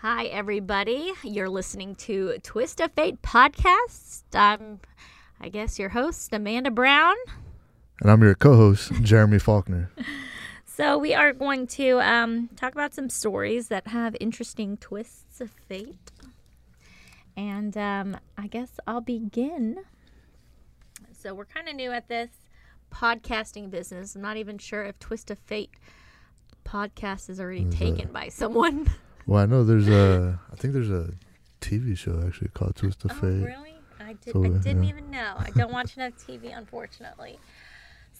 Hi, everybody. You're listening to Twist of Fate podcast. I'm, I guess, your host, Amanda Brown. And I'm your co host, Jeremy Faulkner. So, we are going to um, talk about some stories that have interesting twists of fate. And um, I guess I'll begin. So, we're kind of new at this podcasting business. I'm not even sure if Twist of Fate podcast is already Is that- taken by someone. Well, I know there's a, I think there's a TV show actually called Twist of Oh, Fate. really? I, did, So, I didn't yeah. even know. I don't watch enough TV, unfortunately.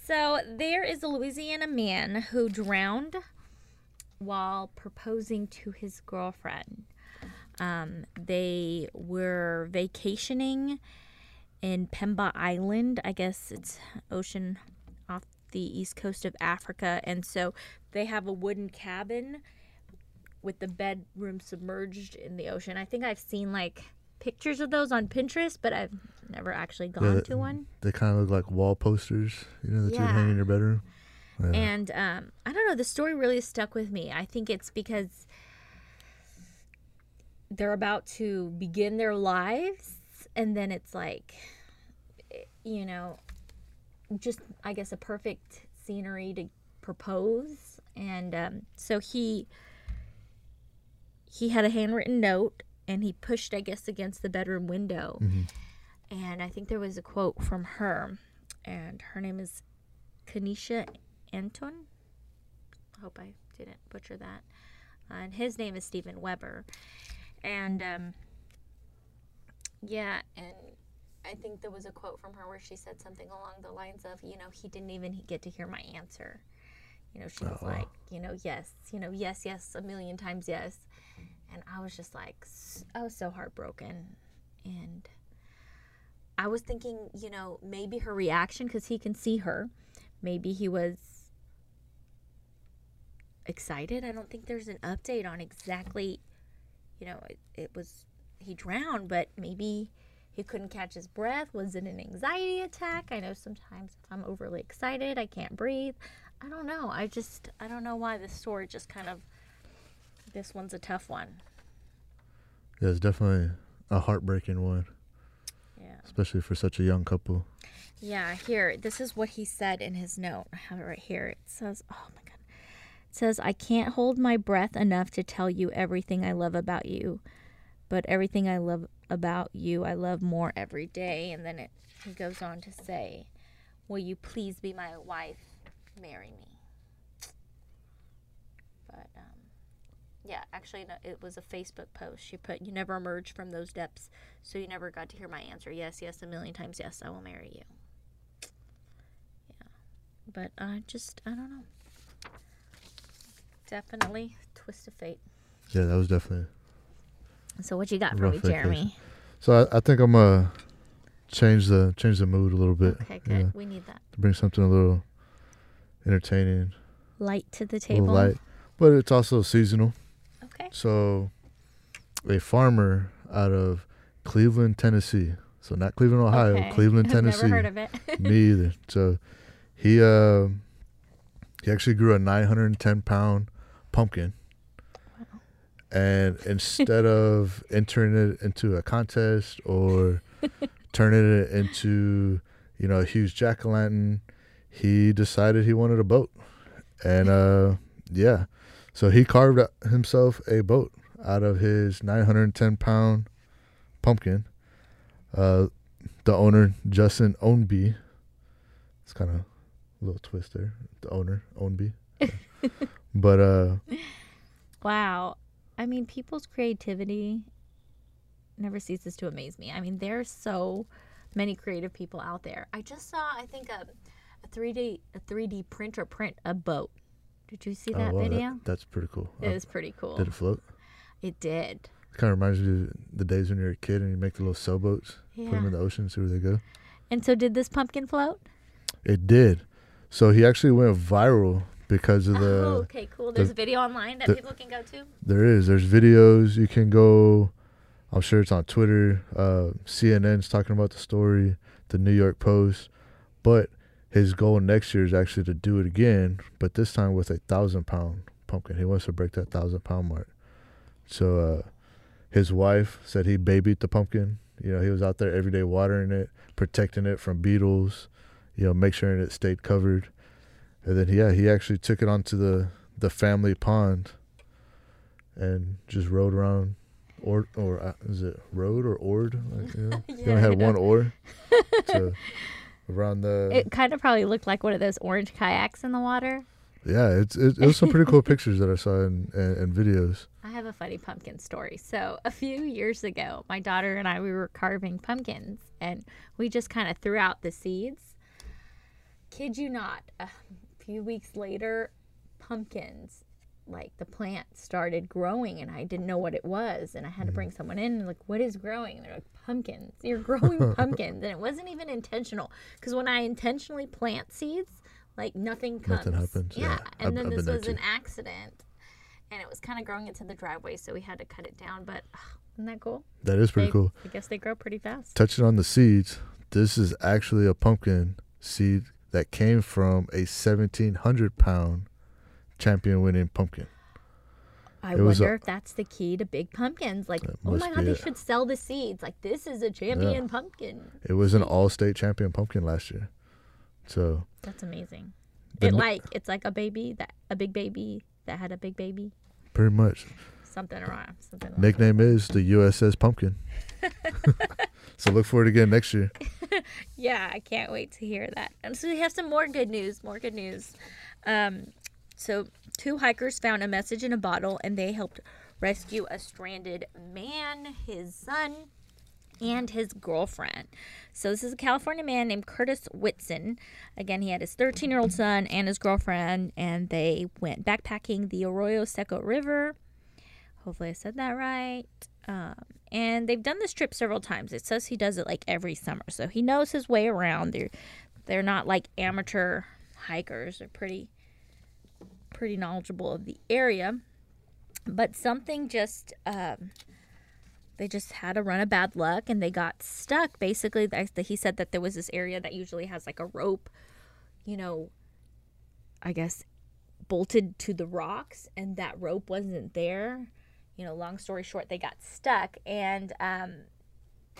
So there is a Louisiana man who drowned while proposing to his girlfriend. Um, they were vacationing in Pemba Island. I guess it's ocean off the east coast of Africa. And so they have a wooden cabin with the bedroom submerged in the ocean. I think I've seen like pictures of those on Pinterest, but I've never actually gone Yeah, to one. They kind of look like wall posters, you know, that you hang in your bedroom. Yeah. And um, I don't know, the story really stuck with me. I think it's because they're about to begin their lives, and then it's like, eh, you know, just I guess a perfect scenery to propose. And um, so he he had a handwritten note, and he pushed, I guess, against the bedroom window. Mhm. And I think there was a quote from her, and her name is Kanisha Anton. I hope I didn't butcher that. Uh, and his name is Steven Weber. And um, yeah, and I think there was a quote from her where she said something along the lines of, you know, he didn't even get to hear my answer. You know, she was Oh. like, you know, yes, you know, yes, yes, a million times yes. And I was just like, I was so heartbroken. And I was thinking, you know, maybe her reaction, because he can see her, maybe he was excited. I don't think there's an update on exactly, you know, it, it was, he drowned, but maybe he couldn't catch his breath. Was it an anxiety attack? I know sometimes if I'm overly excited, I can't breathe. I don't know. I just, I don't know why this story just kind of, this one's a tough one. yeah, it's definitely a heartbreaking one, Yeah. especially for such a young couple. Yeah, here, this is what he said in his note. I have it right here. It says, oh my God. It says, I can't hold my breath enough to tell you everything I love about you, but everything I love about you, I love more every day. And then it, he goes on to say, Will you please be my wife? Marry me. But, um, yeah, actually, no, it was a Facebook post. She put, You never emerged from those depths, so you never got to hear my answer. Yes, yes, a million times, yes, I will marry you. Yeah. But I just, I don't know. Definitely twist of fate. Yeah, that was definitely. So, what you got for me. Jeremy? So I, I think I'm gonna change the change the mood a little bit. Okay, good. yeah, We need that. to bring something a little entertaining, Light to the table. light, but it's also seasonal. Okay. So, a farmer out of Cleveland, Tennessee. So not Cleveland, Ohio, Okay. Cleveland, I've Tennessee. never heard of it. Me either. So he uh, he actually grew a 910 pound pumpkin, and instead of entering it into a contest or turning it into you know a huge jack o' lantern, he decided he wanted a boat, and uh, yeah, so he carved himself a boat out of his 910 pound pumpkin. Uh, the owner Justin Ownby. It's kind of a little twist there. The owner Ownby, but uh, wow. I mean, people's creativity never ceases to amaze me. I mean, there's so many creative people out there. I just saw, I think, a, a 3D a 3D printer print a boat. Did you see that oh, wow, video? that's pretty cool. it is pretty cool. Did it float? It did. It kind of reminds me of the days when you were a kid and you make the little sailboats, put them in the ocean, see where they go. And so, did this pumpkin float? It did. So he actually went viral because of the. oh, okay, cool. There's a video online that the- people can go to. There is. There's videos. You can go. I'm sure it's on Twitter. Uh, CNN's talking about the story. The New York Post. But his goal next year is actually to do it again, but this time with a thousand pound pumpkin. He wants to break that thousand pound mark. So uh, his wife said he babied the pumpkin. You know, he was out there every day watering it, protecting it from beetles. You know, make sure it stayed covered. And then yeah, he actually took it onto the the family pond and just rode around or or uh, is it rode or oared? Like, you know, he Yeah, only had one oar around the It kind of probably looked like one of those orange kayaks in the water. yeah. It's it, it was some pretty cool pictures that I saw in, in in videos. I have a funny pumpkin story. So, a few years ago, my daughter and I we were carving pumpkins and we just kind of threw out the seeds. Kid you not, a few weeks later, pumpkins like the plant started growing and I didn't know what it was and I had to bring mm. someone in and like what is growing and they're like pumpkins you're growing pumpkins and it wasn't even intentional because when I intentionally plant seeds like nothing comes Nothing happens. yeah, Yeah, and I've- then I've this was an accident and it was kind of growing into the driveway, so we had to cut it down. But isn't that cool? That is pretty They- cool. I guess they grow pretty fast. Touching on the seeds, this is actually a pumpkin seed that came from a 1,700 pound champion winning pumpkin. I it was a- wonder if that's the key to big pumpkins. Like, oh my god, they it. should sell the seeds. Like, this is a champion pumpkin. It was an all state champion pumpkin last year. So, That's amazing. It like it's like a baby that a big baby that had a big baby. pretty much, Something around something. nickname is the USS Pumpkin. so, look for it again next year. Yeah, I can't wait to hear that. And so we have some more good news. More good news. Um, so two hikers found a message in a bottle, and they helped rescue a stranded man, his son, and his girlfriend. So this is a California man named Curtis Whitson. Again, he had his 13-year-old son and his girlfriend, and they went backpacking the Arroyo Seco River. Hopefully, I said that right. Um, and they've done this trip several times. It says he does it like every summer, so he knows his way around. They're they're not like amateur hikers. They're pretty pretty knowledgeable of the area. But something just um, they just had a run of bad luck and they got stuck. Basically, he said that there was this area that usually has like a rope, you know, I guess bolted to the rocks, and that rope wasn't there you know, long story short, they got stuck and um,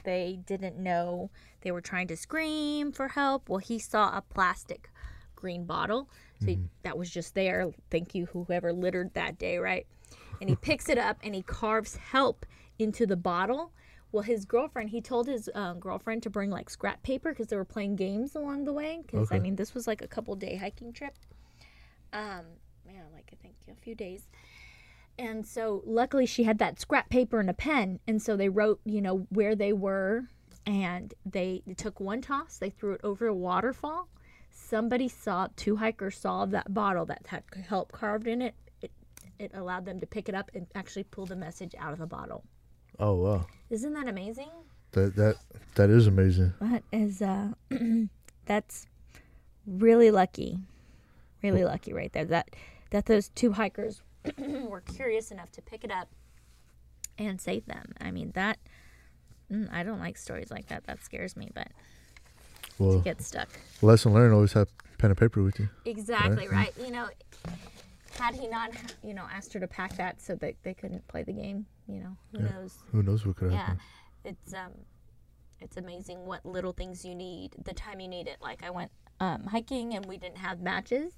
they didn't know they were trying to scream for help. Well, he saw a plastic green bottle. So he, that was just there. Thank you, whoever littered that day, right? And he picks it up and he carves help into the bottle. Well, his girlfriend, he told his um, girlfriend to bring like scrap paper because they were playing games along the way. Because, I mean, this was like a couple day hiking trip. Um, yeah, like I think a few days. And so luckily she had that scrap paper and a pen. And so they wrote, you know, where they were and they took one toss, they threw it over a waterfall. Somebody saw, two hikers saw that bottle that had help carved in it. It, it allowed them to pick it up and actually pull the message out of the bottle. Oh, wow. Isn't that amazing? That, that, that is amazing. That is, uh, that's really lucky. Really lucky right there. That, that those two hikers were curious enough to pick it up and save them. I mean, that, mm, I don't like stories like that. That scares me, but Well, get stuck. lesson learned always have pen and paper with you. Exactly Right. right. You know, had he not, you know, asked her to pack that so that they couldn't play the game, you know, who Yeah. knows? Who knows what could have yeah happen? it's um it's amazing what little things you need the time you need it like i went um hiking and we didn't have matches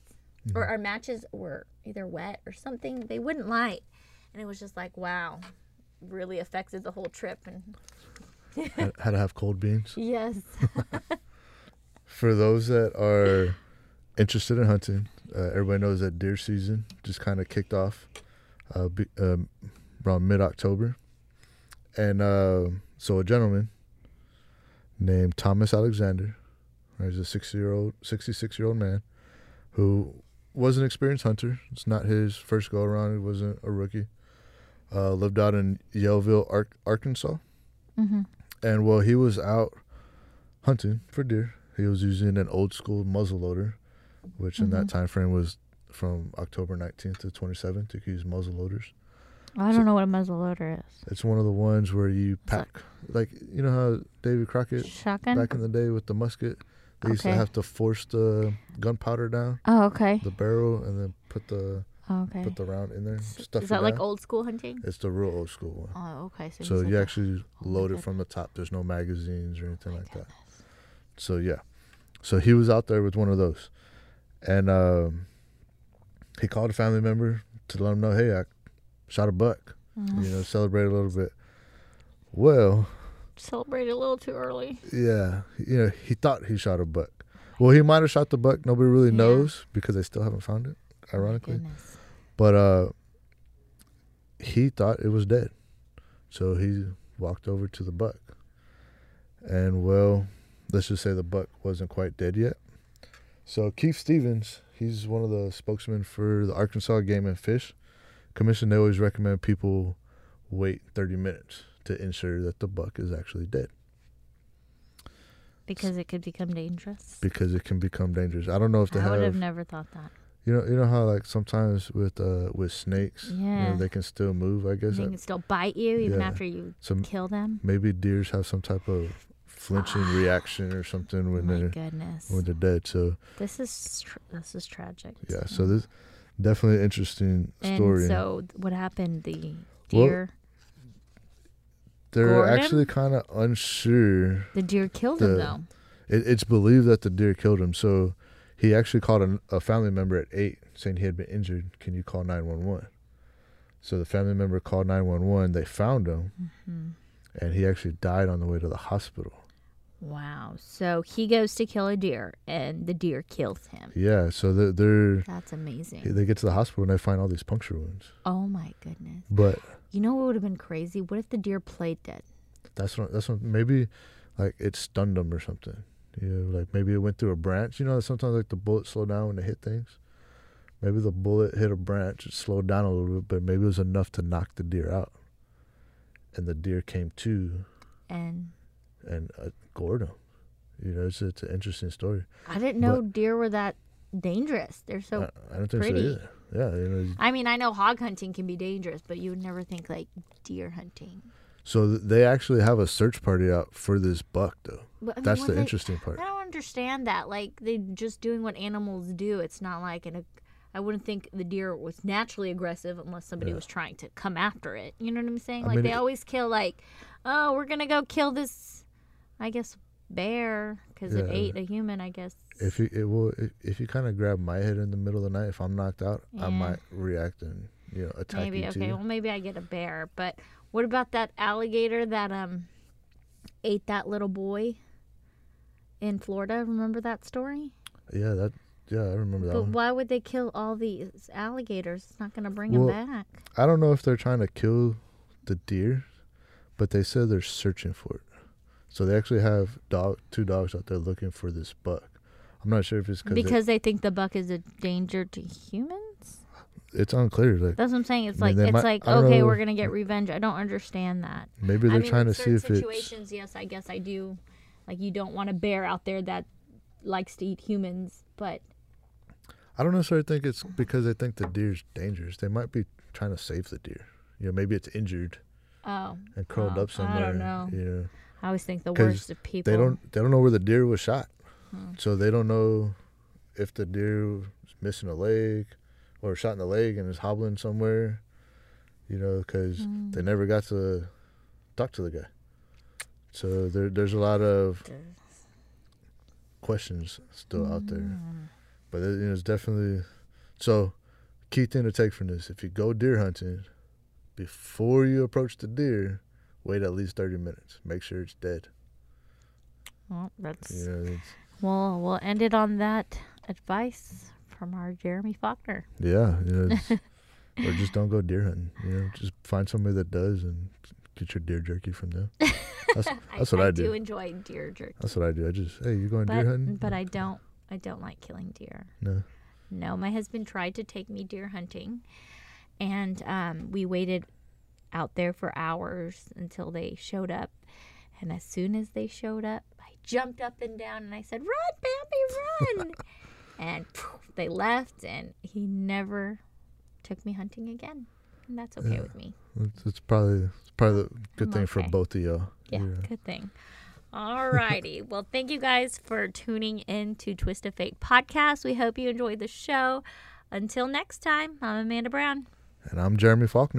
or our matches were either wet or something they wouldn't light and it was just like wow really affected the whole trip and Had, had to have cold beans. yes For those that are interested in hunting, uh, everybody knows that deer season just kind of kicked off uh, be, um, around mid October. And uh, so a gentleman named Thomas Alexander, right, he's a 60 year old, 66 year old man who was an experienced hunter. It's not his first go around, he wasn't a rookie. Uh, lived out in Yellville, Ar- Arkansas. mm-hmm. And while he was out hunting for deer, he was using an old school muzzleloader, which in that mm-hmm. time frame was from October 19th to 27th. You could use muzzle loaders. i don't know what a muzzle loader is It's one of the ones where you pack, like you know how David Crockett shotgun back in the day with the musket, they used to have to force the gunpowder down oh okay the barrel and then put the Oh, okay. put the round in there, stuff Is that like down. old school hunting? It's the real old school one. Oh, okay. So, So like you actually oh load it from the top. There's no magazines or anything oh my like that. So yeah, so he was out there with one of those, and um, he called a family member to let him know, hey, I shot a buck. Mm. You know, celebrate a little bit. Well, Celebrated a little too early. yeah, you know, he thought he shot a buck. Well, he might have shot the buck. Nobody really Yeah. knows because they still haven't found it. Oh Ironically, goodness. but uh, he thought it was dead, so he walked over to the buck, and well, let's just say the buck wasn't quite dead yet. So Keith Stephens, he's one of the spokesmen for the Arkansas Game and Fish Commission. They always recommend people wait 30 minutes to ensure that the buck is actually dead Because it could become dangerous. because it can become dangerous. I don't know if they I would have have, never thought that. you know, you know how like sometimes with uh with snakes, you Yeah. know, they can still move. I guess They can still bite you even yeah. after you so kill them. maybe deers have some type of flinching reaction or something when they're goodness. when they're dead. So This is tr- this is tragic. yeah, so this definitely an interesting and so what happened? The Well, deer, they're Gordon? actually kind of unsure. the deer killed him though. It, it's believed that the deer killed him. So he actually called an, a family member at eight saying he had been injured. Can you call nine one one? So the family member called nine one one. They found him, hmm and he actually died on the way to the hospital. Wow. So he goes to kill a deer, and the deer kills him. Yeah. So they're, they're That's amazing. they get to the hospital and they find all these puncture wounds. Oh my goodness. But You know what would have been crazy? What if the deer played dead? That's what. That's what. Maybe, like it stunned them or something. You know, like maybe it went through a branch. You know, sometimes like the bullets slow down when they hit things. Maybe the bullet hit a branch, it slowed down a little bit, but maybe it was enough to knock the deer out. And the deer came to And and uh, gored him. You know, it's it's an interesting story. I didn't know deer were that dangerous. They're so. I, I don't think pretty. so either. Yeah, you know. I mean, I know hog hunting can be dangerous, but you would never think like deer hunting. So they actually have a search party out for this buck, though. But, I mean, That's the they- interesting part. I don't understand that. Like they just doing what animals do. It's not like an. I wouldn't think the deer was naturally aggressive unless somebody Yeah. was trying to come after it. You know what I'm saying? I like mean, they it- always kill like, oh, we're gonna go kill this, I guess bear because it ate a human. I guess. If you it will if, if you kind of grab my head in the middle of the night, if I'm knocked out, Yeah. I might react and you know attack maybe you okay. too. Well, maybe I get a bear. But what about that alligator that um ate that little boy in Florida? Remember that story? Yeah, that yeah, I remember that But one. why would they kill all these alligators? It's not going to bring Well, them back. I don't know if they're trying to kill the deer, but they said they're searching for it. So they actually have dog two dogs out there looking for this buck. I'm not sure if it's Because they think the buck is a danger to humans. it's unclear. Like That's what I'm saying. It's I like mean, they it's might- like okay, know- we're gonna get revenge. I don't understand that. maybe they're mean, trying to see if it's. situations, yes, I guess I do. Like you don't want a bear out there that likes to eat humans, but I don't necessarily think it's because they think the deer's dangerous. They might be trying to save the deer. You know, maybe it's injured oh, and curled Oh, up somewhere. I don't know. Know. I always think the worst of people. they don't they don't know where the deer was shot Hmm. so they don't know if the deer was missing a leg or shot in the leg and is hobbling somewhere you know because Hmm. they never got to talk to the guy so there, there's a lot of questions still out there Mm. but it, you know, it's definitely so key thing to take from this if you go deer hunting before you approach the deer wait at least 30 minutes make sure it's dead Well, that's you know well. We'll end it on that advice from our Jeremy Faulkner. Yeah, you know, or just don't go deer hunting. You know, just find somebody that does and get your deer jerky from them. That's that's what I, do do. enjoy deer jerky, That's what I do. I just hey, you going but deer hunting? but I don't I don't like killing deer. no. No, my husband tried to take me deer hunting, and um, we waited out there for hours until they showed up. And as soon as they showed up, I jumped up and down and I said, "Run, Bambi, run!" and poof, they left, and he never took me hunting again. And that's okay Yeah. with me. It's, it's probably it's probably the good I'm thing for both of y'all. Yeah, good thing. All righty. well, thank you guys for tuning in to Twist of Fate podcast. We hope you enjoyed the show. Until next time, I'm Amanda Brown. And I'm Jeremy Faulkner.